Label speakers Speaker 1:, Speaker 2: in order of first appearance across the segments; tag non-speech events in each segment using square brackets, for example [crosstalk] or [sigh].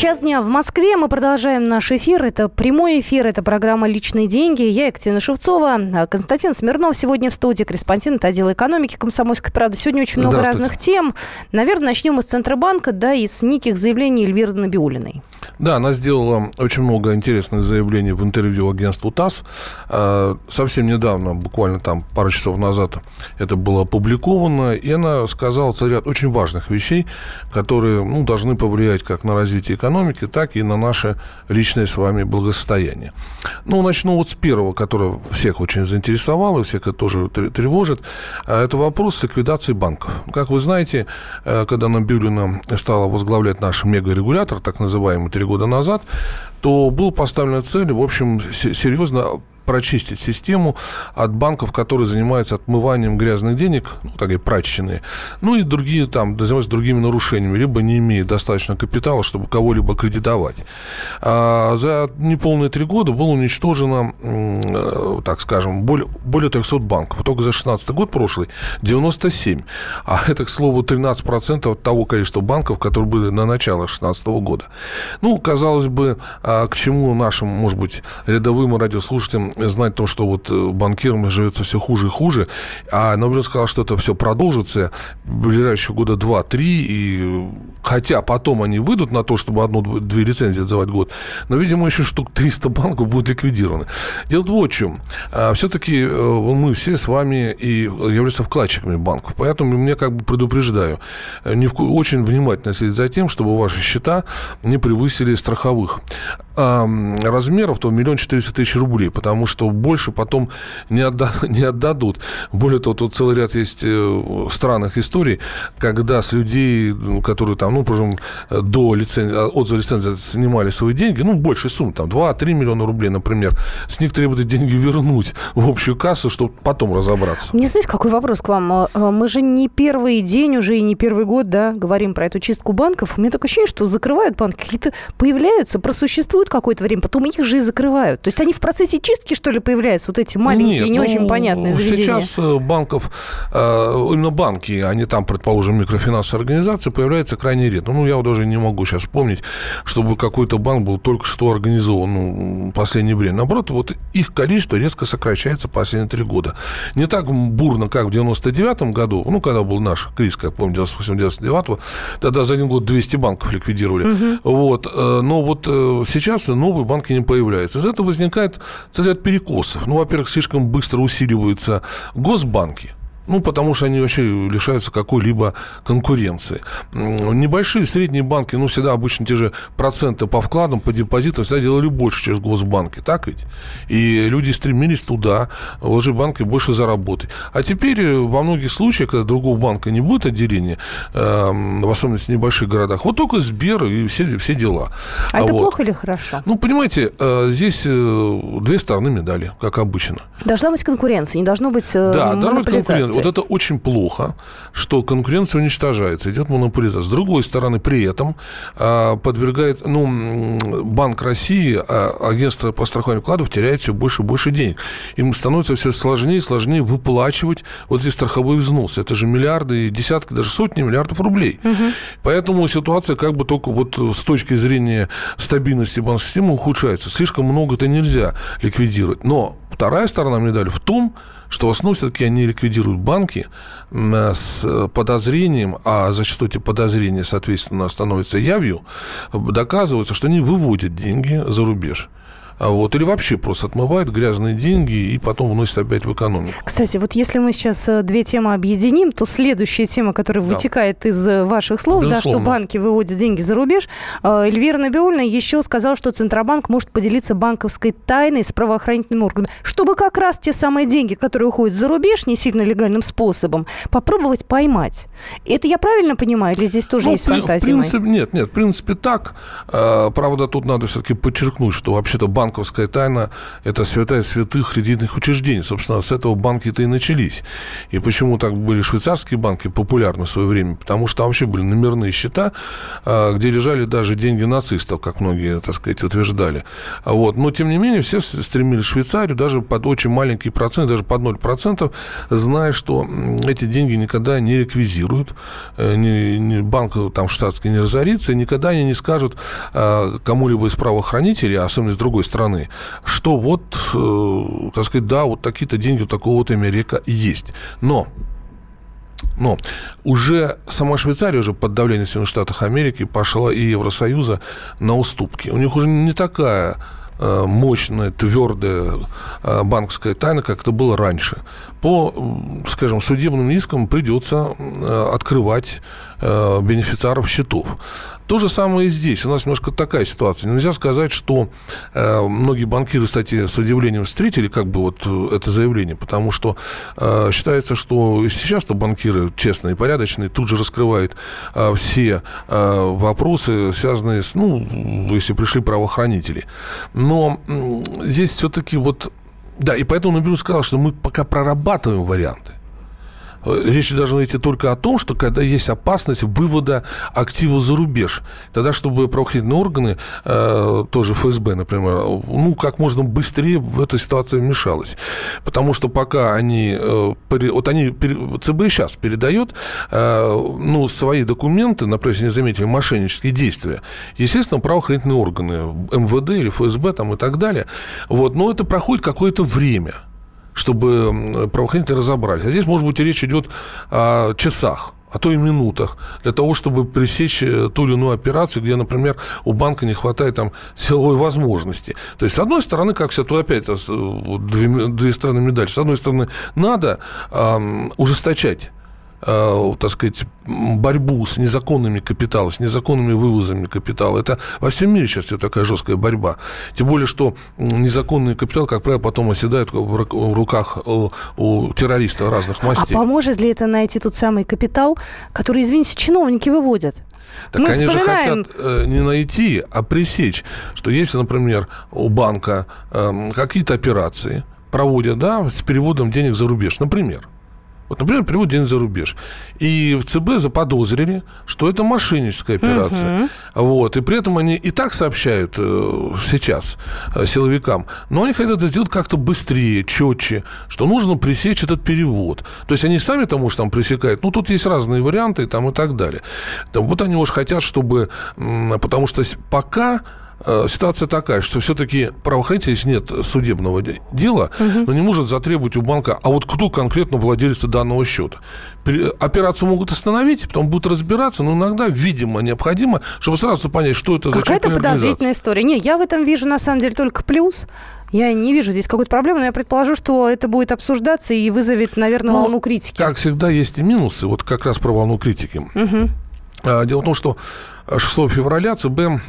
Speaker 1: Час дня в Москве. Мы продолжаем наш эфир. Это прямой эфир, это программа «Личные деньги». Я Екатерина Шевцова. А Константин Смирнов сегодня в студии, корреспондент отдела экономики «Комсомольской правды». Сегодня очень много разных тем. Наверное, начнем мы с Центробанка, да, и с неких заявлений Эльвиры Набиулиной.
Speaker 2: Да, она сделала очень много интересных заявлений в интервью агентству ТАСС. А, совсем недавно, буквально там пару часов назад, это было опубликовано, и она сказала целый ряд очень важных вещей, которые ну, должны повлиять как на развитие экономики, так и на наше личное с вами благосостояние. Ну, начну вот с первого, которое всех очень заинтересовало, всех это тоже тревожит. А, это вопрос ликвидации банков. Как вы знаете, э, когда Набиулина стала возглавлять наш мегарегулятор, так называемый, три года назад, то был поставлена цель, в общем, серьезно прочистить систему от банков, которые занимаются отмыванием грязных денег, ну, такие прачечные, ну и другие там, занимаются другими нарушениями, либо не имеют достаточно капитала, чтобы кого-либо кредитовать. А за неполные три года было уничтожено, э, так скажем, более, более 300 банков. Только за 16 год прошлый 97. А это, к слову, 13% от того количества банков, которые были на начало 16 года. Ну, казалось бы, а к чему нашим, может быть, рядовым радиослушателям знать то, что вот э, банкирам живется все хуже и хуже. А Нобель сказал, что это все продолжится в ближайшие года два-три. И хотя потом они выйдут на то, чтобы одну-две лицензии отзывать год, но, видимо, еще штук 300 банков будут ликвидированы. Дело в чем. А, Все-таки э, мы все с вами и являемся вкладчиками банков. Поэтому мне как бы предупреждаю, э, очень внимательно следить за тем, чтобы ваши счета не превысили страховых размеров, то миллион четыреста тысяч рублей, потому что больше потом не, отда, [laughs] не отдадут. Более того, тут целый ряд есть э, странных историй, когда с людей, которые там, ну, прожим, до лицензии, отзыва лицензии снимали свои деньги, ну, больше сумм, там, 2-3 миллиона рублей, например, с них требуют деньги вернуть в общую кассу, чтобы потом разобраться.
Speaker 1: Мне знаете, какой вопрос к вам? А, а мы же не первый день уже и не первый год, да, говорим про эту чистку банков. У меня такое ощущение, что закрывают банки, какие-то появляются, просуществуют какое-то время, потом их же и закрывают. То есть они в процессе чистки, что ли, появляются, вот эти маленькие, Нет, не ну, очень понятные заведения?
Speaker 2: Сейчас э, банков, э, именно банки, не там, предположим, микрофинансовые организации, появляется крайне редко. Ну, я вот даже не могу сейчас вспомнить, чтобы какой-то банк был только что организован ну, в последнее время. Наоборот, вот их количество резко сокращается последние три года. Не так бурно, как в 99 году, ну, когда был наш кризис, как помню, 98-99, тогда за один год 200 банков ликвидировали. Угу. Вот. Э, но вот сейчас сейчас новые банки не появляются. Из этого возникает целый ряд перекосов. Ну, во-первых, слишком быстро усиливаются госбанки – ну, потому что они вообще лишаются какой-либо конкуренции. Небольшие средние банки, ну, всегда обычно те же проценты по вкладам, по депозитам всегда делали больше через госбанки, так ведь? И люди стремились туда, вложить банки больше заработать. А теперь э, во многих случаях, когда другого банка не будет отделения, э, в особенности в небольших городах, вот только Сбер и все, все дела.
Speaker 1: А, а это вот. плохо или хорошо?
Speaker 2: Ну, понимаете, э, здесь две стороны медали, как обычно.
Speaker 1: Должна быть конкуренция, не должно быть Да, должна быть конкуренция
Speaker 2: вот это очень плохо, что конкуренция уничтожается, идет монополизация. С другой стороны, при этом а, подвергает, ну, Банк России, а, агентство по страхованию вкладов теряет все больше и больше денег. Им становится все сложнее и сложнее выплачивать вот эти страховые взносы. Это же миллиарды, десятки, даже сотни миллиардов рублей. Угу. Поэтому ситуация как бы только вот с точки зрения стабильности банковской системы ухудшается. Слишком много это нельзя ликвидировать. Но вторая сторона медали в том, что в основном все-таки они ликвидируют банки с подозрением, а зачастую эти подозрения, соответственно, становятся явью, доказывается, что они выводят деньги за рубеж. А вот, или вообще просто отмывают грязные деньги и потом вносят опять в экономику.
Speaker 1: Кстати, вот если мы сейчас э, две темы объединим, то следующая тема, которая да. вытекает из э, ваших слов, да, что банки выводят деньги за рубеж, э, Эльвира Набиульна еще сказал, что Центробанк может поделиться банковской тайной с правоохранительными органами, чтобы как раз те самые деньги, которые уходят за рубеж не сильно легальным способом, попробовать поймать. Это я правильно понимаю, или здесь тоже ну, есть фантазия?
Speaker 2: В принципе, нет, нет, в принципе так. Правда, тут надо все-таки подчеркнуть, что вообще-то банк банковская тайна – это святая святых кредитных учреждений. Собственно, с этого банки-то и начались. И почему так были швейцарские банки популярны в свое время? Потому что там вообще были номерные счета, а, где лежали даже деньги нацистов, как многие, так сказать, утверждали. Вот. Но, тем не менее, все стремились в Швейцарию, даже под очень маленький процент, даже под 0%, зная, что эти деньги никогда не реквизируют, э, ни, ни банк там штатский не разорится, и никогда они не скажут э, кому-либо из правоохранителей, а особенно с другой стороны, что вот, э, так сказать, да, вот такие-то деньги у такого вот Америка есть. Но но уже сама Швейцария уже под давлением Соединенных Штатов Америки пошла и Евросоюза на уступки. У них уже не такая мощная, твердая э, банковская тайна, как это было раньше. По, скажем, судебным искам придется э, открывать бенефициаров счетов. То же самое и здесь. У нас немножко такая ситуация. Нельзя сказать, что э, многие банкиры, кстати, с удивлением встретили как бы вот это заявление, потому что э, считается, что сейчас-то банкиры честные и порядочные тут же раскрывают э, все э, вопросы, связанные с, ну, если пришли правоохранители. Но здесь все-таки вот да, и поэтому Набилу сказал, что мы пока прорабатываем варианты. Речь должна идти только о том, что когда есть опасность вывода активов за рубеж, тогда, чтобы правоохранительные органы, э, тоже ФСБ, например, ну, как можно быстрее в эту ситуацию вмешалась. Потому что пока они, э, вот они, ЦБ сейчас передает, э, ну, свои документы, например, если не заметили, мошеннические действия, естественно, правоохранительные органы, МВД или ФСБ там и так далее, вот, но это проходит какое-то время – чтобы правоохранители разобрались. А здесь, может быть, речь идет о часах а то и минутах, для того, чтобы пресечь э, ту или иную операцию, где, например, у банка не хватает там силовой возможности. То есть, с одной стороны, как все, то опять э, две, две стороны медали. С одной стороны, надо эм, ужесточать э, так сказать, борьбу с незаконными капиталами, с незаконными вывозами капитала. Это во всем мире сейчас идет такая жесткая борьба. Тем более, что незаконный капитал, как правило, потом оседает в руках у террористов разных мастей.
Speaker 1: А поможет ли это найти тот самый капитал, который, извините, чиновники выводят?
Speaker 2: Так Мы они вспоминаем... же хотят э, не найти, а пресечь, что если, например, у банка э, какие-то операции проводят, да, с переводом денег за рубеж, например, вот, например, перевод денег за рубеж. И в ЦБ заподозрили, что это мошенническая операция. Угу. Вот. И при этом они и так сообщают э, сейчас э, силовикам, но они хотят это сделать как-то быстрее, четче, что нужно пресечь этот перевод. То есть они сами там уж там пресекают. Ну, тут есть разные варианты там, и так далее. Там, вот они уж хотят, чтобы... Потому что пока Э, ситуация такая, что все-таки правоохранитель, если нет судебного дела, угу. но не может затребовать у банка, а вот кто конкретно владелец данного счета. Операцию могут остановить, потом будут разбираться, но иногда, видимо, необходимо, чтобы сразу понять, что это за
Speaker 1: Какая-то подозрительная история. Не, я в этом вижу, на самом деле, только плюс. Я не вижу здесь какой-то проблемы, но я предположу, что это будет обсуждаться и вызовет, наверное, ну, волну критики.
Speaker 2: Как всегда, есть и минусы. Вот как раз про волну критики. Угу. Дело в том, что 6 февраля ЦБ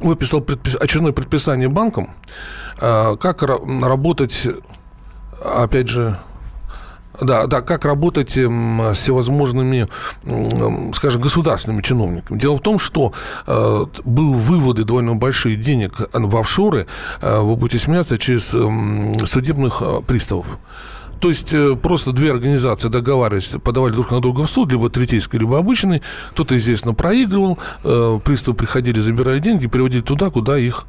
Speaker 2: выписал предпис... очередное предписание банкам, а, как работать, опять же, да, да, как работать с всевозможными, скажем, государственными чиновниками. Дело в том, что э, был выводы довольно большие денег в офшоры, э, вы будете смеяться, через э, судебных э, приставов. То есть э, просто две организации договаривались, подавали друг на друга в суд, либо третейский, либо обычный. Кто-то, естественно, проигрывал, э, приставы приходили, забирали деньги, переводили туда, куда их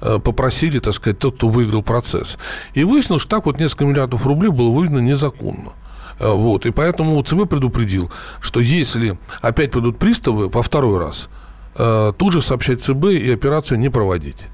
Speaker 2: э, попросили, так сказать, тот, кто выиграл процесс. И выяснилось, что так вот несколько миллиардов рублей было выведено незаконно. Вот. И поэтому ЦБ предупредил, что если опять придут приставы во второй раз, тут же сообщать ЦБ и операцию не проводить.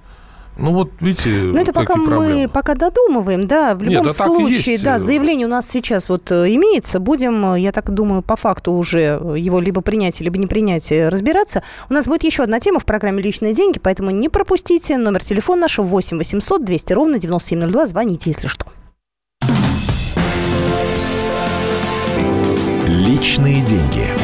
Speaker 2: Ну вот видите,
Speaker 1: Ну это пока проблемы. мы пока додумываем, да. В любом Нет, случае, да, заявление у нас сейчас вот э, имеется. Будем, э, я так думаю, по факту уже его либо принять, либо не принять, э, разбираться. У нас будет еще одна тема в программе «Личные деньги», поэтому не пропустите. Номер телефона нашего 8 800 200 ровно 9702. Звоните, если что.
Speaker 3: Личные деньги.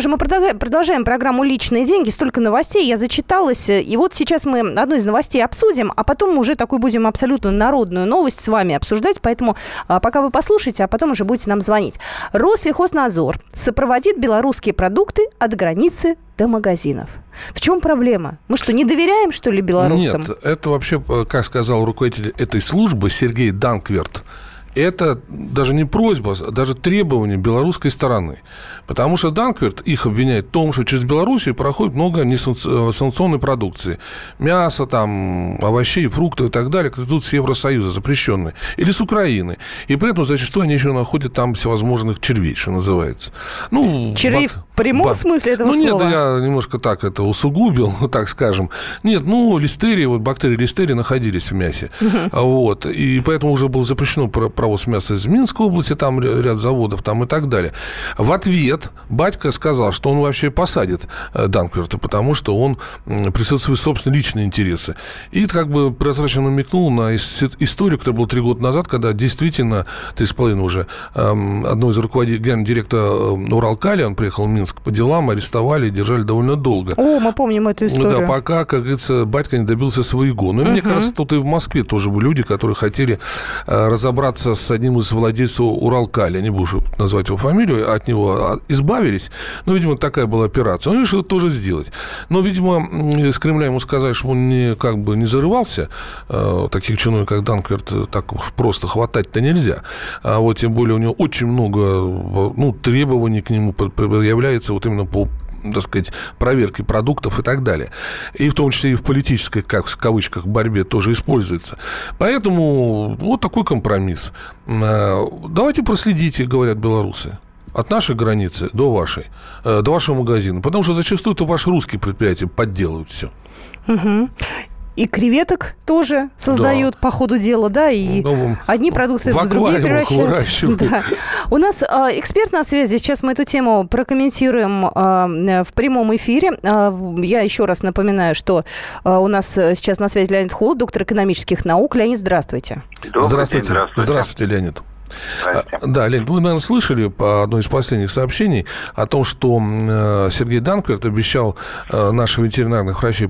Speaker 1: Что же, мы продолжаем программу «Личные деньги». Столько новостей, я зачиталась. И вот сейчас мы одну из новостей обсудим, а потом уже такую будем абсолютно народную новость с вами обсуждать. Поэтому а, пока вы послушайте, а потом уже будете нам звонить. Россельхознадзор сопроводит белорусские продукты от границы до магазинов. В чем проблема? Мы что, не доверяем, что ли, белорусам?
Speaker 2: Нет, это вообще, как сказал руководитель этой службы Сергей Данкверт, это даже не просьба, а даже требование белорусской стороны. Потому что Данкверт их обвиняет в том, что через Белоруссию проходит много несанкционной продукции. Мясо, там, овощей, фруктов и так далее, которые идут с Евросоюза, запрещенные. Или с Украины. И при этом зачастую они еще находят там всевозможных червей, что называется.
Speaker 1: Ну, Червей бак, в прямом бак. смысле этого
Speaker 2: ну,
Speaker 1: слова?
Speaker 2: нет, я немножко так это усугубил, [laughs] так скажем. Нет, ну, листерии, вот бактерии листерии находились в мясе. Угу. Вот. И поэтому уже было запрещено провоз мяса из Минской области, там ряд заводов там и так далее. В ответ батька сказал, что он вообще посадит э, Данкверта, потому что он свои собственные личные интересы. И как бы прозрачно намекнул на историю, которая была три года назад, когда действительно, три с половиной уже, эм, одного из руководителей, генерального директора э, Уралкали, он приехал в Минск по делам, арестовали и держали довольно долго.
Speaker 1: О, мы помним эту историю.
Speaker 2: Да, пока, как говорится, батька не добился своего. Ну, угу. мне кажется, тут и в Москве тоже были люди, которые хотели э, разобраться с одним из владельцев Уралкали, не буду назвать его фамилию, от него а, избавились. Ну, видимо, такая была операция. Он решил тоже сделать. Но, видимо, с Кремля ему сказали, что он не, как бы не зарывался. Э, таких чиновников, как Данкверт, так просто хватать-то нельзя. А вот тем более у него очень много ну, требований к нему является вот именно по так сказать, проверки продуктов и так далее. И в том числе и в политической, как в кавычках, борьбе тоже используется. Поэтому вот такой компромисс. Э, давайте проследите, говорят белорусы от нашей границы до вашей, э, до вашего магазина. Потому что зачастую это ваши русские предприятия подделывают все.
Speaker 1: Угу и креветок тоже создают да. по ходу дела, да, и ну, одни продукты в, в другие превращаются. [laughs] Да. У нас э, эксперт на связи, сейчас мы эту тему прокомментируем э, в прямом эфире. Э, я еще раз напоминаю, что э, у нас сейчас на связи Леонид Холод, доктор экономических наук. Леонид, здравствуйте.
Speaker 2: Здравствуйте. Здравствуйте, здравствуйте Леонид. Да, Лень, вы, наверное, слышали по одной из последних сообщений о том, что Сергей Данкверт обещал наших ветеринарных врачей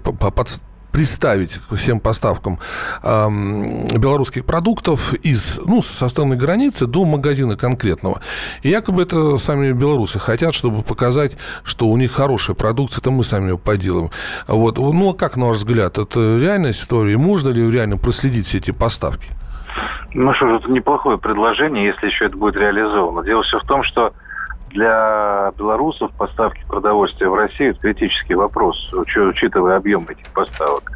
Speaker 2: представить к всем поставкам э, белорусских продуктов из, ну, со стороны границы до магазина конкретного. И якобы это сами белорусы хотят, чтобы показать, что у них хорошая продукция, это мы сами ее поделаем. Вот. Ну, а как, на ваш взгляд, это реальная история? Можно ли реально проследить все эти поставки?
Speaker 4: Ну что ж, это неплохое предложение, если еще это будет реализовано. Дело все в том, что для белорусов поставки продовольствия в Россию – это критический вопрос, учитывая объем этих поставок.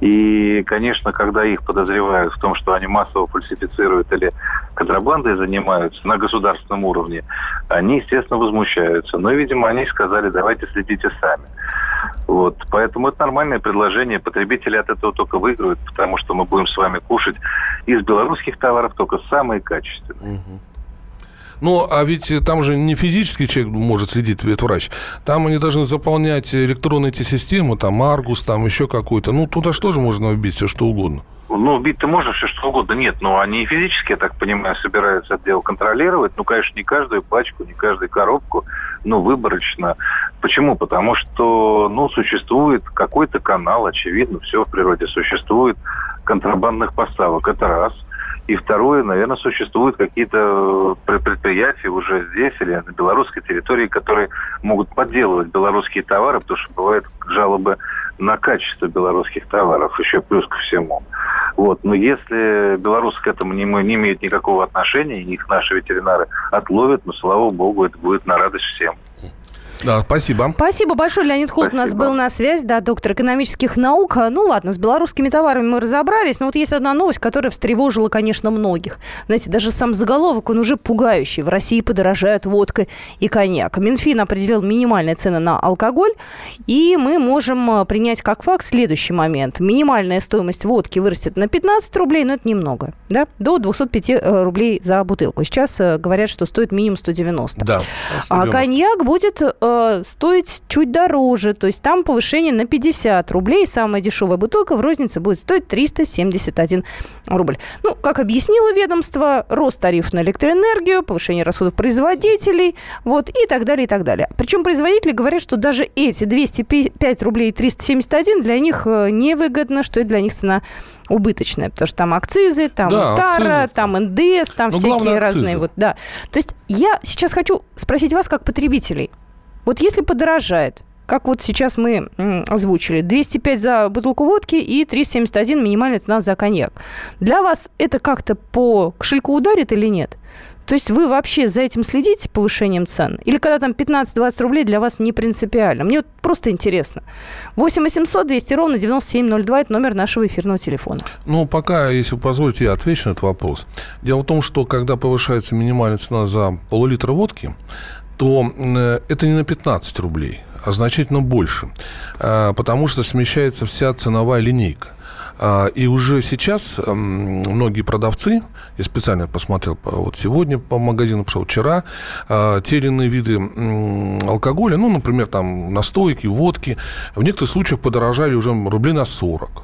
Speaker 4: И, конечно, когда их подозревают в том, что они массово фальсифицируют или контрабандой занимаются на государственном уровне, они, естественно, возмущаются. Но, видимо, они сказали, давайте следите сами. Вот. Поэтому это нормальное предложение. Потребители от этого только выиграют, потому что мы будем с вами кушать из белорусских товаров только самые качественные. Угу.
Speaker 2: Ну, а ведь там же не физический человек может следить, ветврач. Там они должны заполнять электронные эти системы, там Аргус, там еще какой-то. Ну, туда же тоже можно вбить все, что угодно.
Speaker 4: Ну, убить-то можно все что угодно. Нет, но они и физически, я так понимаю, собираются это дело контролировать. Ну, конечно, не каждую пачку, не каждую коробку, но выборочно. Почему? Потому что, ну, существует какой-то канал, очевидно, все в природе существует, контрабандных поставок. Это раз – и второе, наверное, существуют какие-то э, предприятия уже здесь или на белорусской территории, которые могут подделывать белорусские товары, потому что бывают жалобы на качество белорусских товаров, еще плюс ко всему. Вот. Но если белорусы к этому не, не имеют никакого отношения, и их наши ветеринары отловят, ну, слава богу, это будет на радость всем.
Speaker 2: Да, спасибо.
Speaker 1: Спасибо большое. Леонид Холт у нас был на связи, да, доктор экономических наук. Ну ладно, с белорусскими товарами мы разобрались, но вот есть одна новость, которая встревожила, конечно, многих. Знаете, даже сам заголовок, он уже пугающий. В России подорожают водка и коньяк. Минфин определил минимальные цены на алкоголь, и мы можем э, принять как факт следующий момент. Минимальная стоимость водки вырастет на 15 рублей, но это немного, да, до 205 э, рублей за бутылку. Сейчас э, говорят, что стоит минимум 190.
Speaker 2: Да.
Speaker 1: 190. А коньяк будет э, стоить чуть дороже, то есть там повышение на 50 рублей. Самая дешевая бутылка в рознице будет стоить 371 рубль. Ну, как объяснило ведомство, рост тарифов на электроэнергию, повышение расходов производителей, вот, и так далее, и так далее. Причем производители говорят, что даже эти 205 рублей 371 для них э, невыгодно, что это для них цена убыточная, потому что там акцизы, там да, тара, акцизы. там НДС, там ну, всякие разные. Вот, да. То есть я сейчас хочу спросить вас, как потребителей. Вот если подорожает, как вот сейчас мы озвучили, 205 за бутылку водки и 371 минимальная цена за коньяк. Для вас это как-то по кошельку ударит или нет? То есть вы вообще за этим следите, повышением цен? Или когда там 15-20 рублей для вас не принципиально? Мне вот просто интересно. 8 800 200 ровно 9702 – это номер нашего эфирного телефона.
Speaker 2: Ну, пока, если вы позволите, я отвечу на этот вопрос. Дело в том, что когда повышается минимальная цена за пол-литра водки, то э, это не на 15 рублей, а значительно больше, э, потому что смещается вся ценовая линейка. А, и уже сейчас многие продавцы, я специально посмотрел вот сегодня по магазину, пошел вчера, а, те или иные виды алкоголя, ну, например, там настойки, водки, в некоторых случаях подорожали уже рублей на 40.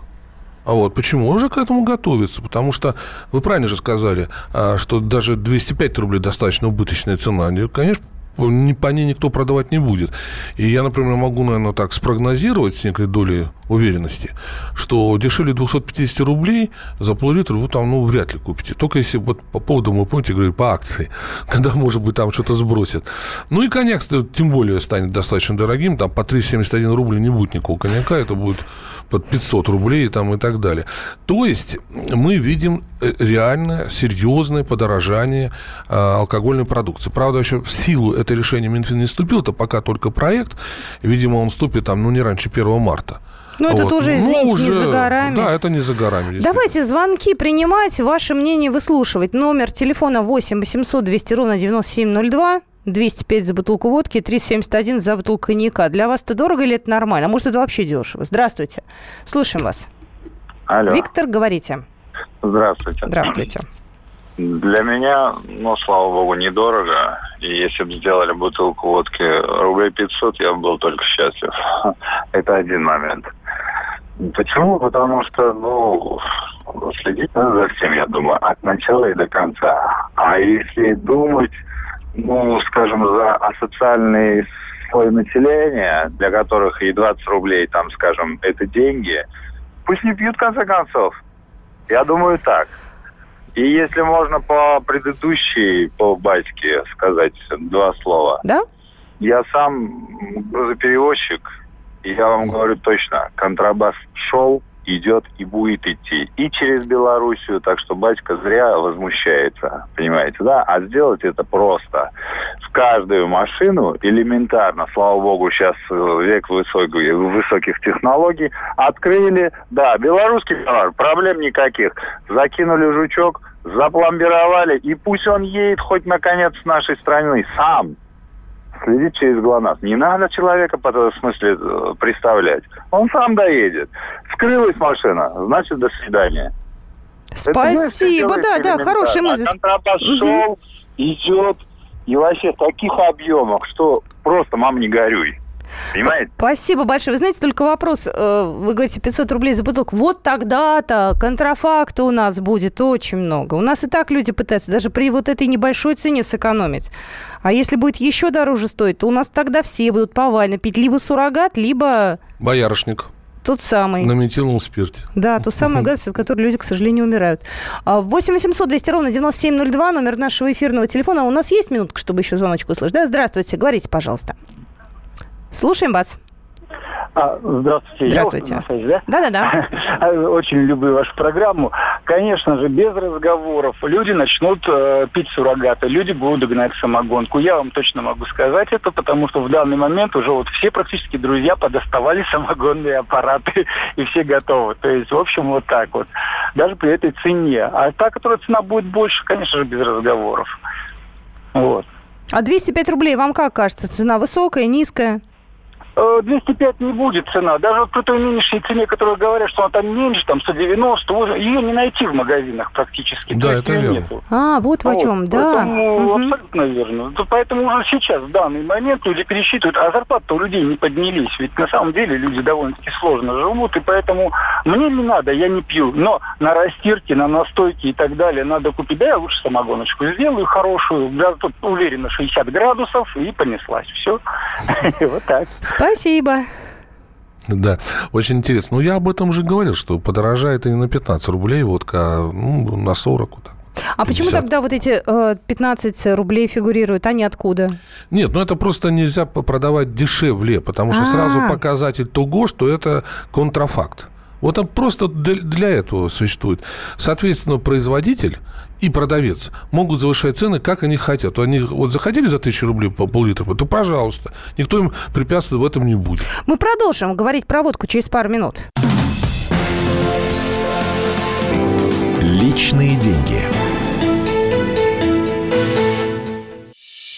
Speaker 2: А вот почему? Уже к этому готовится, потому что вы правильно же сказали, а, что даже 205 рублей достаточно убыточная цена. Конечно, по ней никто продавать не будет. И я, например, могу, наверное, так спрогнозировать с некой долей уверенности, что дешевле 250 рублей за пол-литра вы там, ну, вряд ли купите. Только если вот по поводу, вы помните, говорю, по акции, [laughs] когда, может быть, там что-то сбросят. Ну и коньяк, тем более, станет достаточно дорогим. Там по 371 рубль не будет никакого коньяка, это будет под 500 рублей там, и так далее. То есть мы видим э, реальное, серьезное подорожание э, алкогольной продукции. Правда, еще в силу это решение Минфин не вступил, это пока только проект. Видимо, он вступит там, ну, не раньше 1 марта.
Speaker 1: Ну, это вот. тоже, извините, ну, уже, не за горами.
Speaker 2: Да, это не за горами.
Speaker 1: Давайте звонки принимать, ваше мнение выслушивать. Номер телефона 8 800 200 ровно 9702. 205 за бутылку водки, 371 за бутылку коньяка. Для вас это дорого или это нормально? А может, это вообще дешево? Здравствуйте. Слушаем вас.
Speaker 5: Алло.
Speaker 1: Виктор, говорите.
Speaker 5: Здравствуйте.
Speaker 1: Здравствуйте.
Speaker 5: Для меня, ну, слава богу, недорого. И если бы сделали бутылку водки рублей 500, я бы был только счастлив. [laughs] Это один момент. Почему? Потому что, ну, следить надо за всем, я думаю, от начала и до конца. А если думать ну, скажем, за асоциальный слой населения, для которых и 20 рублей, там, скажем, это деньги, пусть не пьют, в конце концов. Я думаю, так. И если можно по предыдущей, по батьке сказать два слова.
Speaker 1: Да?
Speaker 5: Я сам грузоперевозчик, и я вам говорю точно, контрабас шел, идет и будет идти. И через Белоруссию, так что батька зря возмущается, понимаете, да? А сделать это просто. В каждую машину элементарно, слава богу, сейчас э, век высоких, высоких технологий, открыли, да, белорусский товар, проблем никаких. Закинули жучок, запломбировали, и пусть он едет хоть наконец с нашей страны сам, следить через ГЛОНАСС. Не надо человека, в смысле, э, представлять. Он сам доедет. Скрылась машина, значит, до свидания.
Speaker 1: Спасибо, да, да, хорошая мысль. А
Speaker 5: контрабас угу. шел, идет, и вообще в таких объемах, что просто, мам, не горюй. Понимаете?
Speaker 1: Спасибо большое. Вы знаете, только вопрос, э, вы говорите 500 рублей за бутылку. Вот тогда-то контрафакта у нас будет очень много. У нас и так люди пытаются даже при вот этой небольшой цене сэкономить. А если будет еще дороже стоить, то у нас тогда все будут повально пить либо суррогат, либо...
Speaker 2: Боярышник.
Speaker 1: Тот самый.
Speaker 2: На метиловом спирте.
Speaker 1: Да, тот самый гадость, от которой люди, к сожалению, умирают. 8 800 200 ровно 9702, номер нашего эфирного телефона. У нас есть минутка, чтобы еще звоночку услышать? Да, здравствуйте, говорите, пожалуйста. Слушаем вас.
Speaker 6: А, здравствуйте.
Speaker 1: Здравствуйте. Да-да-да. [laughs]
Speaker 6: Очень люблю вашу программу.
Speaker 7: конечно же, без разговоров люди начнут э, пить суррогаты, люди будут гнать самогонку. Я вам точно могу сказать это, потому что в данный момент уже вот все практически друзья подоставали [laughs] самогонные аппараты и все готовы. То есть, в общем, вот так вот. Даже при этой цене. А та, которая цена будет больше, конечно же, без разговоров. Вот.
Speaker 1: А 205 рублей вам как кажется? Цена высокая, низкая?
Speaker 7: 205 э, не будет цена. Даже вот при той нынешней цене, которую говорят, что она там меньше, там 190, ее не найти в магазинах практически.
Speaker 2: Да, это верно.
Speaker 1: Нету. А, вот в чем, вот, да.
Speaker 7: Поэтому, угу. Абсолютно верно. Поэтому уже сейчас, в данный момент, люди пересчитывают, а зарплаты у людей не поднялись. Ведь на самом деле люди довольно-таки сложно живут, и поэтому мне не надо, я не пью. Но на растирке, на настойке и так далее надо купить. Да, я лучше самогоночку сделаю хорошую, да, тут уверенно 60 градусов, и понеслась. Все. [laughs] Вот так.
Speaker 1: Спасибо.
Speaker 2: Да, очень интересно. Ну, я об этом уже говорил, что подорожает и не на 15 рублей водка, а ну, на 40 вот так.
Speaker 1: А 50. почему тогда вот эти э, 15 рублей фигурируют, они откуда?
Speaker 2: Нет, ну это просто нельзя продавать дешевле, потому что А-а-а. сразу показатель того, что это контрафакт. Вот он просто для этого существует. Соответственно, производитель и продавец могут завышать цены, как они хотят. Они вот захотели за тысячу рублей по пол-литра, то пожалуйста. Никто им препятствовать в этом не будет.
Speaker 1: Мы продолжим говорить про водку через пару минут.
Speaker 3: Личные деньги.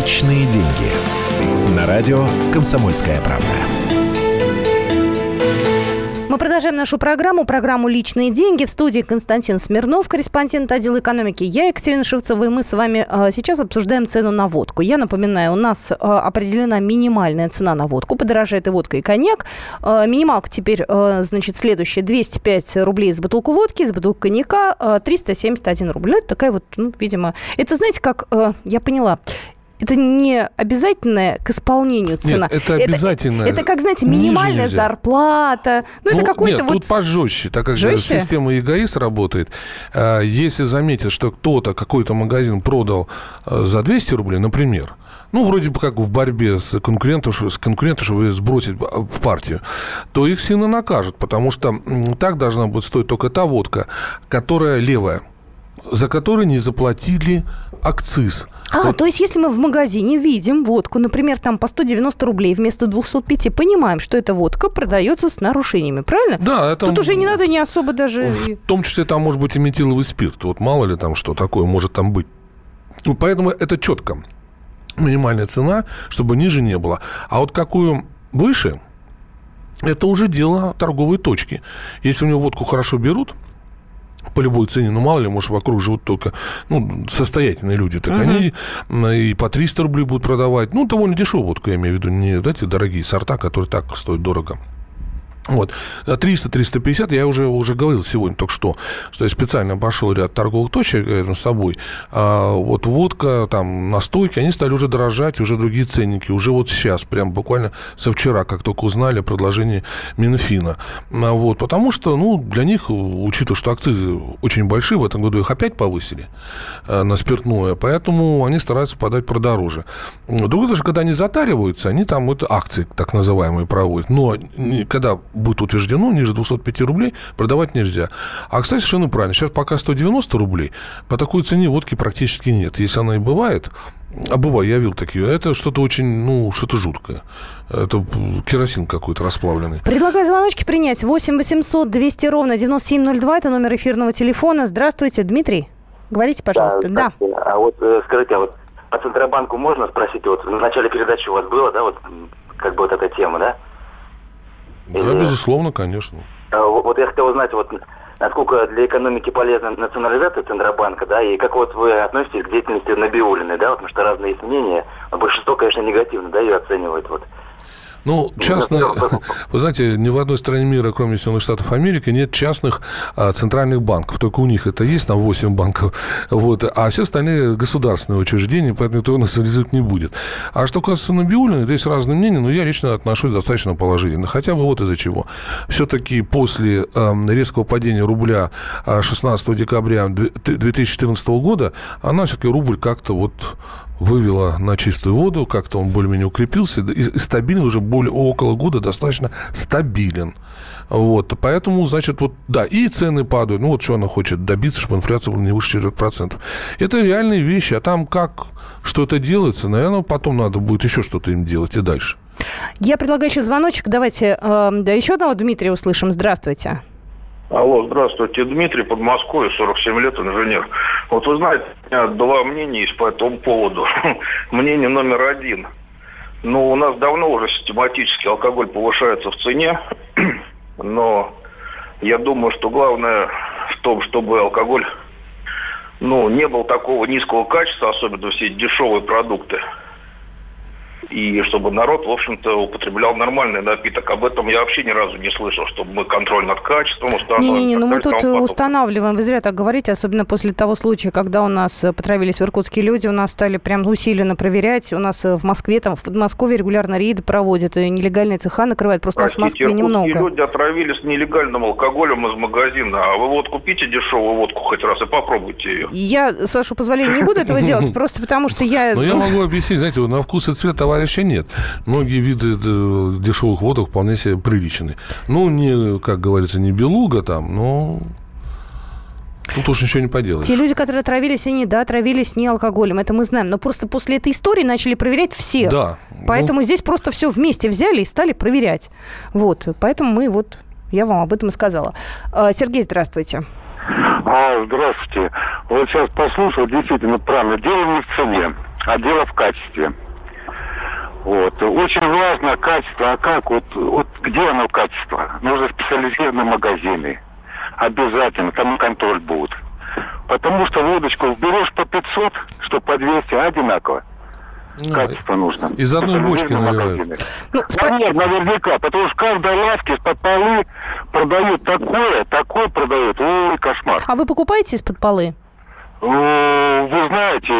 Speaker 3: Личные деньги. На радио «Комсомольская правда».
Speaker 1: Мы продолжаем нашу программу, программу «Личные деньги». В студии Константин Смирнов, корреспондент отдела экономики. Я Екатерина Шевцова, и мы с вами а, сейчас обсуждаем цену на водку. Я напоминаю, у нас а, определена минимальная цена на водку. Подорожает и водка, и коньяк. А, минималка теперь, значит, следующая. 205 рублей за бутылку водки, за бутылку коньяка 371 рубль. Ну, это такая вот, ну, видимо... Это, знаете, как... Я поняла это не обязательное к исполнению цена.
Speaker 2: Нет, это обязательно.
Speaker 1: Это, это как, знаете, минимальная зарплата. Ну, ну это какой-то
Speaker 2: нет, вот... тут пожестче, так как Жестче? же система ЕГАИС работает. А, если заметят, что кто-то, какой-то магазин продал а, за 200 рублей, например, ну, вроде бы как в борьбе с конкурентом, с конкурентом, чтобы сбросить партию, то их сильно накажут, потому что так должна быть стоить только та водка, которая левая, за которую не заплатили акциз.
Speaker 1: А, вот. то есть если мы в магазине видим водку, например, там по 190 рублей вместо 205, понимаем, что эта водка продается с нарушениями, правильно?
Speaker 2: Да.
Speaker 1: Это... Тут уже не надо не особо даже...
Speaker 2: В том числе там может быть и метиловый спирт. Вот мало ли там что такое может там быть. Ну, поэтому это четко. Минимальная цена, чтобы ниже не было. А вот какую выше, это уже дело торговой точки. Если у него водку хорошо берут, по любой цене, ну, мало ли, может, вокруг живут только, ну, состоятельные люди, так uh-huh. они и по 300 рублей будут продавать, ну, довольно дешево водку, я имею в виду, не эти дорогие сорта, которые так стоят дорого. Вот. 300-350, я уже, уже говорил сегодня только что, что я специально обошел ряд торговых точек рядом с собой. А вот водка, там, настойки, они стали уже дорожать, уже другие ценники. Уже вот сейчас, прям буквально со вчера, как только узнали о продолжении Минфина. А вот, потому что, ну, для них, учитывая, что акцизы очень большие, в этом году их опять повысили а, на спиртное, поэтому они стараются подать продороже. Другое, даже когда они затариваются, они там это акции так называемые проводят. Но когда будет утверждено, ниже 205 рублей продавать нельзя. А, кстати, совершенно правильно. Сейчас пока 190 рублей, по такой цене водки практически нет. Если она и бывает, а бывает, я видел такие. Это что-то очень, ну, что-то жуткое. Это керосин какой-то расплавленный.
Speaker 1: Предлагаю звоночки принять. 8 800 200 ровно 9702. Это номер эфирного телефона. Здравствуйте, Дмитрий. Говорите, пожалуйста. Да.
Speaker 8: да. А вот э, скажите, а вот по Центробанку можно спросить? Вот в начале передачи у вас было, да, вот как бы вот эта тема, да?
Speaker 2: Да, безусловно, конечно.
Speaker 8: А, вот я хотел узнать, вот насколько для экономики полезна национализация Центробанка, да, и как вот вы относитесь к деятельности Набиулиной, да, вот, потому что разные но большинство, конечно, негативно, да, ее оценивает, вот.
Speaker 2: Ну, частные, [laughs] вы знаете, ни в одной стране мира, кроме Соединенных Штатов Америки, нет частных а, центральных банков. Только у них это есть, там 8 банков. Вот, а все остальные государственные учреждения, поэтому никто национализировать не будет. А что касается Набиулина, здесь разные мнения, но я лично отношусь достаточно положительно. Хотя бы вот из-за чего. Все-таки после э, резкого падения рубля 16 декабря 2014 года, она все-таки рубль как-то вот вывела на чистую воду, как-то он более-менее укрепился, и стабильно уже более около года достаточно стабилен. Вот, поэтому, значит, вот, да, и цены падают. Ну, вот что она хочет добиться, чтобы инфляция была не выше 4%. Это реальные вещи. А там как что это делается, наверное, потом надо будет еще что-то им делать и дальше.
Speaker 1: Я предлагаю еще звоночек. Давайте э, да, еще одного Дмитрия услышим. Здравствуйте.
Speaker 9: Алло, здравствуйте, Дмитрий, Подмосковье, 47 лет, инженер. Вот вы знаете, у меня два мнения есть по этому поводу. [laughs] Мнение номер один. Ну, у нас давно уже систематически алкоголь повышается в цене, [clears throat] но я думаю, что главное в том, чтобы алкоголь ну, не был такого низкого качества, особенно все дешевые продукты и чтобы народ, в общем-то, употреблял нормальный напиток. Об этом я вообще ни разу не слышал, чтобы мы контроль над качеством
Speaker 1: устанавливали. Не-не-не, ну мы тут устанавливаем, вы зря так говорите, особенно после того случая, когда у нас э, потравились в Иркутске люди, у нас стали прям усиленно проверять, у нас э, в Москве, там в Подмосковье регулярно рейды проводят, и нелегальные цеха накрывают, просто Простите, у нас в Москве немного.
Speaker 9: люди отравились нелегальным алкоголем из магазина, а вы вот купите дешевую водку хоть раз и попробуйте ее.
Speaker 1: Я, с вашего позволения, не буду этого [laughs] делать, просто потому что я...
Speaker 2: Ну, я [laughs] могу объяснить, знаете, на вкус и цвет товарища товарища нет. Многие виды э, дешевых водок вполне себе приличны. Ну, не, как говорится, не белуга там, но Тут уж ничего не поделаешь.
Speaker 1: Те люди, которые отравились, они, да, отравились не алкоголем, это мы знаем. Но просто после этой истории начали проверять все.
Speaker 2: Да.
Speaker 1: Поэтому ну... здесь просто все вместе взяли и стали проверять. Вот, поэтому мы вот, я вам об этом и сказала. А, Сергей, здравствуйте.
Speaker 10: А, здравствуйте. Вот сейчас послушал, действительно правильно. Дело не в цене, а дело в качестве. Вот. Очень важно качество. А как? Вот, вот где оно качество? Нужно специализированные магазины. Обязательно. Там контроль будет. Потому что водочку берешь по 500, что по 200 одинаково. Ну, Качество нужно.
Speaker 2: Из одной бочки наливают.
Speaker 10: Ну, да нет, наверняка, потому что каждой лавке из-под полы продают такое, такое продают. Ой, кошмар.
Speaker 1: А вы покупаете из-под полы?
Speaker 10: Вы знаете,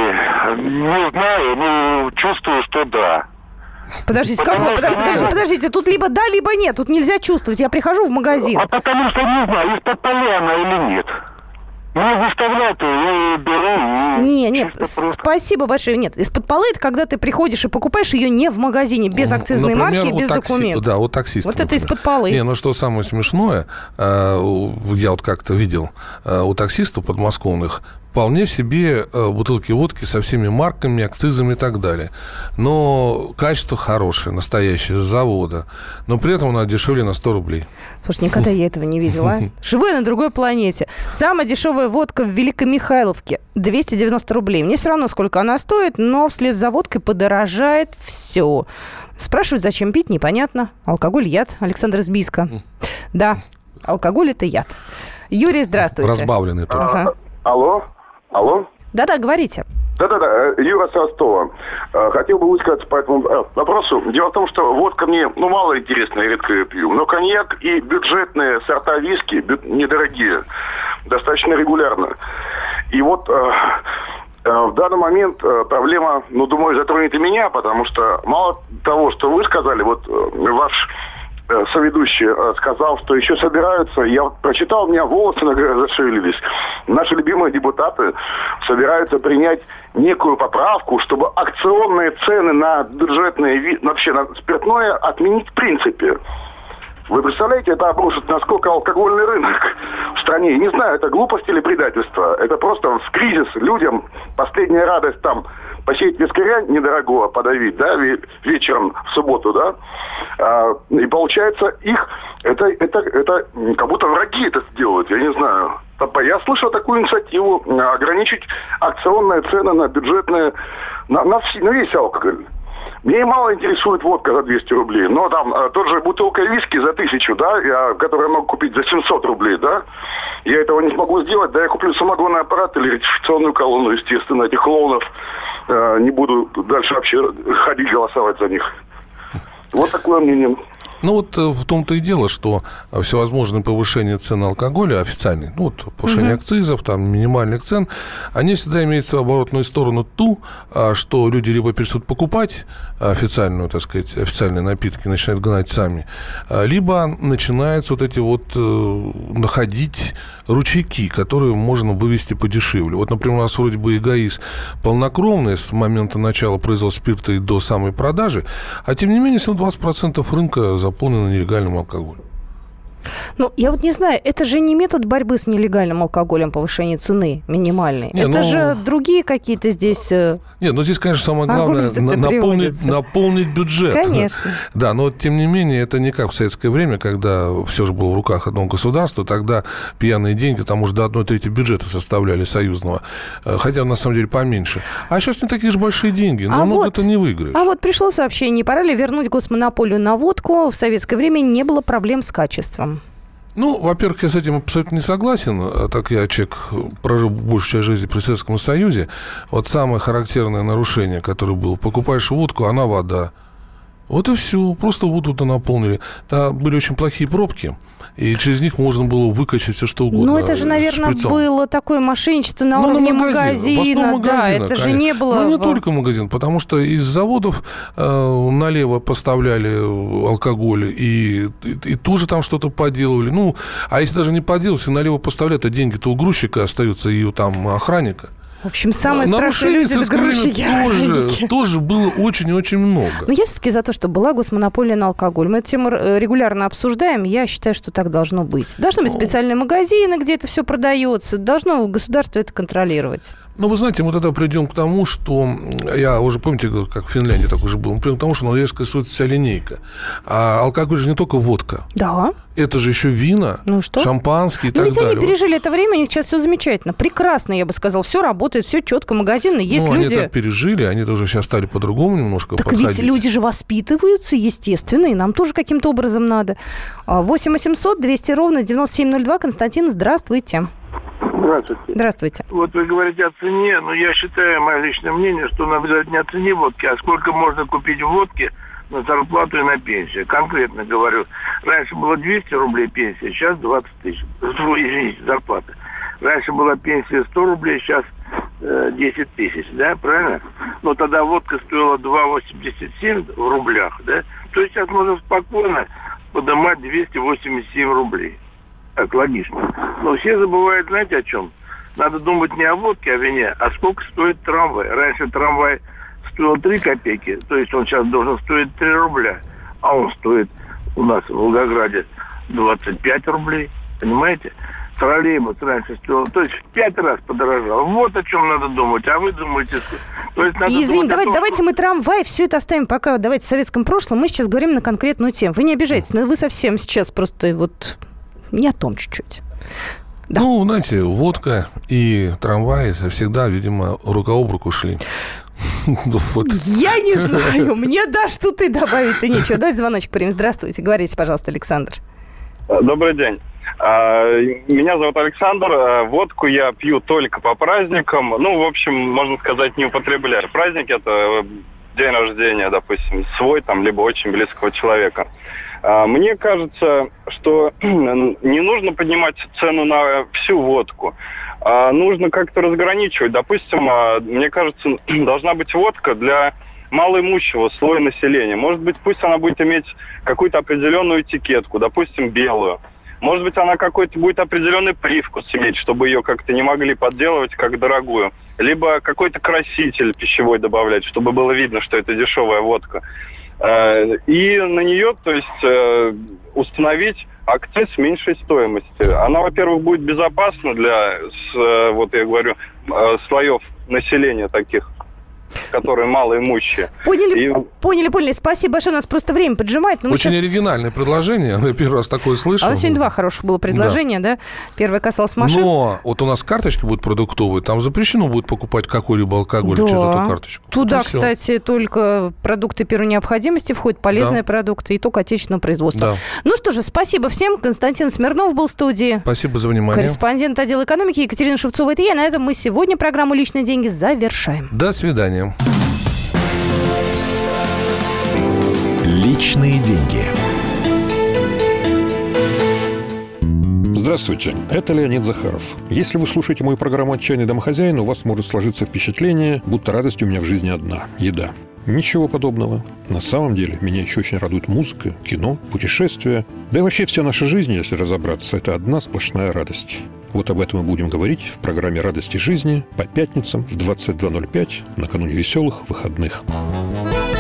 Speaker 10: не знаю, но чувствую, что да.
Speaker 1: Подождите, как вы, подождите, подождите, тут либо да, либо нет. Тут нельзя чувствовать. Я прихожу в магазин.
Speaker 10: А потому что не знаю, из-под поля она или нет. Ну, выставляют, я беру.
Speaker 1: Не, нет, спасибо большое. Нет, из-под полы это когда ты приходишь и покупаешь ее не в магазине, без акцизной
Speaker 2: например,
Speaker 1: марки, без такси, документов.
Speaker 2: Да, вот таксист.
Speaker 1: Вот например. это из-под полы.
Speaker 2: Не, ну что самое смешное, э, я вот как-то видел э, у таксистов подмосковных вполне себе э, бутылки водки со всеми марками, акцизами и так далее. Но качество хорошее, настоящее, с завода. Но при этом она дешевле на 100 рублей.
Speaker 1: Слушай, никогда я этого не видела. А? [laughs] Живу я на другой планете. Самая дешевая водка в Великой Михайловке. 290 рублей. Мне все равно, сколько она стоит, но вслед за водкой подорожает все. Спрашивают, зачем пить, непонятно. Алкоголь – яд. Александр Избийска. Да, алкоголь – это яд. Юрий, здравствуйте.
Speaker 2: Разбавленный тоже. Ага.
Speaker 11: Алло. Алло?
Speaker 1: Да-да, говорите.
Speaker 11: Да-да-да, э, Юра Состова. Э, хотел бы высказаться по этому э, вопросу. Дело в том, что водка мне, ну, мало интересна, я редко ее пью. Но коньяк и бюджетные сорта виски, недорогие, достаточно регулярно. И вот в данный момент проблема, ну, думаю, затронет и меня, потому что мало того, что вы сказали, вот ваш соведущий э, сказал, что еще собираются, я прочитал, у меня волосы зашевелились. Наши любимые депутаты собираются принять некую поправку, чтобы акционные цены на бюджетные, вообще на спиртное отменить в принципе. Вы представляете, это обрушит насколько алкогольный рынок в стране. Не знаю, это глупость или предательство. Это просто в кризис людям последняя радость там посеять вискаря недорогого подавить, да, вечером в субботу, да, а, и получается их, это, это, это как будто враги это сделают, я не знаю. Я слышал такую инициативу ограничить акционные цены на бюджетные, на, на, на весь алкоголь. Мне мало интересует водка за 200 рублей, но там э, тот же бутылка виски за тысячу, да, я, которую я могу купить за 700 рублей, да, я этого не смогу сделать, да, я куплю самогонный аппарат или ретификационную колонну, естественно, этих клоунов, э, не буду дальше вообще ходить голосовать за них. Вот такое мнение.
Speaker 2: Ну вот э, в том-то и дело, что всевозможные повышения цен оалкоголя официальные, ну вот повышение угу. акцизов, там минимальных цен, они всегда имеют свою оборотную сторону ту, а, что люди либо перестают покупать официальную, так сказать, официальные напитки, начинают гнать сами, а, либо начинаются вот эти вот э, находить ручейки, которые можно вывести подешевле. Вот, например, у нас вроде бы эгоист полнокровный с момента начала производства спирта и до самой продажи, а тем не менее 20% рынка заполнено нелегальным алкоголем.
Speaker 1: Ну, я вот не знаю, это же не метод борьбы с нелегальным алкоголем, повышение цены минимальной. Не, это ну... же другие какие-то здесь... Э,
Speaker 2: Нет, ну здесь, конечно, самое главное наполнить, наполнить бюджет.
Speaker 1: Конечно. [laughs]
Speaker 2: Да, но тем не менее, это не как в советское время, когда все же было в руках одного государства, тогда пьяные деньги там уже до одной трети бюджета составляли союзного, э, хотя на самом деле поменьше. А сейчас не такие же большие деньги, но а много вот, ты не выиграешь.
Speaker 1: А вот пришло сообщение, пора ли вернуть госмонополию на водку? В советское время не было проблем с качеством.
Speaker 2: Ну, во-первых, я с этим абсолютно не согласен. А так я человек, прожил большую часть жизни при Советском Союзе. Вот самое характерное нарушение, которое было, покупаешь водку, она вода. Вот и все. Просто воду-то наполнили. Там были очень плохие пробки, и через них можно было выкачать все что угодно.
Speaker 1: Ну, это же, наверное, было такое мошенничество на ну, уровне на магазин, магазина. Да, это конечно. же не было...
Speaker 2: Ну, не в... только магазин, потому что из заводов э, налево поставляли алкоголь, и, и, и тоже там что-то поделывали. Ну, а если даже не поделывали, налево поставляют, а деньги-то у грузчика остаются и у там охранника.
Speaker 1: В общем, самые страшные люди – это грузчики.
Speaker 2: Тоже, тоже было очень и очень много.
Speaker 1: Но я все-таки за то, что была госмонополия на алкоголь. Мы эту тему э, регулярно обсуждаем. Я считаю, что так должно быть. Должны быть специальные магазины, где это все продается. Должно государство это контролировать.
Speaker 2: Ну, вы знаете, мы тогда придем к тому, что... Я уже, помните, как в Финляндии так уже был. Мы придем к тому, что резко стоит вся линейка. А алкоголь же не только водка.
Speaker 1: Да.
Speaker 2: Это же еще вина, ну, что? шампанские и
Speaker 1: ну,
Speaker 2: так
Speaker 1: ведь
Speaker 2: далее.
Speaker 1: они пережили это время, у них сейчас все замечательно. Прекрасно, я бы сказал. Все работает, все четко, магазины есть
Speaker 2: ну,
Speaker 1: люди...
Speaker 2: они так пережили, они тоже сейчас стали по-другому немножко
Speaker 1: Так
Speaker 2: подходить.
Speaker 1: ведь люди же воспитываются, естественно, и нам тоже каким-то образом надо. 8 800 200 ровно 9702. Константин, здравствуйте.
Speaker 12: Здравствуйте.
Speaker 1: Здравствуйте.
Speaker 12: Вот вы говорите о цене, но я считаю, мое личное мнение, что надо говорить не о цене водки, а сколько можно купить водки на зарплату и на пенсию. Конкретно говорю. Раньше было 200 рублей пенсия, сейчас 20 тысяч. Извините, зарплата. Раньше была пенсия 100 рублей, сейчас э, 10 тысяч, да, правильно? Но тогда водка стоила 2,87 в рублях, да? То есть сейчас можно спокойно поднимать 287 рублей так логично. Но все забывают, знаете, о чем? Надо думать не о водке, а о вине, а сколько стоит трамвай. Раньше трамвай стоил 3 копейки, то есть он сейчас должен стоить 3 рубля, а он стоит у нас в Волгограде 25 рублей, понимаете? Троллейбус раньше стоил, то есть в пять раз подорожал. Вот о чем надо думать, а вы думаете...
Speaker 1: То есть надо Извини, давайте, том, давайте что... мы трамвай, все это оставим пока, давайте в советском прошлом, мы сейчас говорим на конкретную тему. Вы не обижайтесь, но вы совсем сейчас просто вот не о том чуть-чуть.
Speaker 2: Да. Ну, знаете, водка и трамваи всегда, видимо, рука об руку шли. [laughs]
Speaker 1: Вот. Я не знаю, мне даже тут и добавить-то нечего. Давайте звоночек примем. Здравствуйте, говорите, пожалуйста, Александр.
Speaker 13: Добрый день. А, меня зовут Александр. А, водку я пью только по праздникам. Ну, в общем, можно сказать, не употребляю. Праздник – это день рождения, допустим, свой там, либо очень близкого человека. А, мне кажется, что [clears throat] не нужно поднимать цену на всю водку. А нужно как-то разграничивать. Допустим, а, мне кажется, [clears throat] должна быть водка для малоимущего слоя населения. Может быть, пусть она будет иметь какую-то определенную этикетку, допустим, белую. Может быть, она какой-то будет определенный привкус иметь, чтобы ее как-то не могли подделывать как дорогую. Либо какой-то краситель пищевой добавлять, чтобы было видно, что это дешевая водка. Э, и на нее, то есть, э, установить акциз меньшей стоимости. Она, во-первых, будет безопасна для, э, вот я говорю, слоев населения таких которые малоимущие.
Speaker 1: Поняли, и... поняли, поняли. Спасибо большое. У нас просто время поджимает.
Speaker 2: Но Очень сейчас... оригинальное предложение. Я первый раз такое слышал.
Speaker 1: А у нас сегодня два хороших было предложения, да? да? Первое касалось машин.
Speaker 2: Но вот у нас карточки будут продуктовые. Там запрещено будет покупать какой-либо алкоголь да. через эту карточку.
Speaker 1: Туда, Это кстати, все. только продукты первой необходимости входят, полезные да. продукты и только отечественного производства. Да. Ну что же, спасибо всем. Константин Смирнов был в студии.
Speaker 2: Спасибо за внимание.
Speaker 1: Корреспондент отдела экономики Екатерина Шевцова. Это я. На этом мы сегодня программу «Личные деньги» завершаем.
Speaker 2: До свидания.
Speaker 3: Личные деньги.
Speaker 14: Здравствуйте, это Леонид Захаров. Если вы слушаете мою программу «Отчаянный домохозяин», у вас может сложиться впечатление, будто радость у меня в жизни одна – еда. Ничего подобного. На самом деле, меня еще очень радует музыка, кино, путешествия. Да и вообще вся наша жизнь, если разобраться, это одна сплошная радость. Вот об этом мы будем говорить в программе «Радости жизни» по пятницам в 22.05 накануне веселых выходных. Выходных.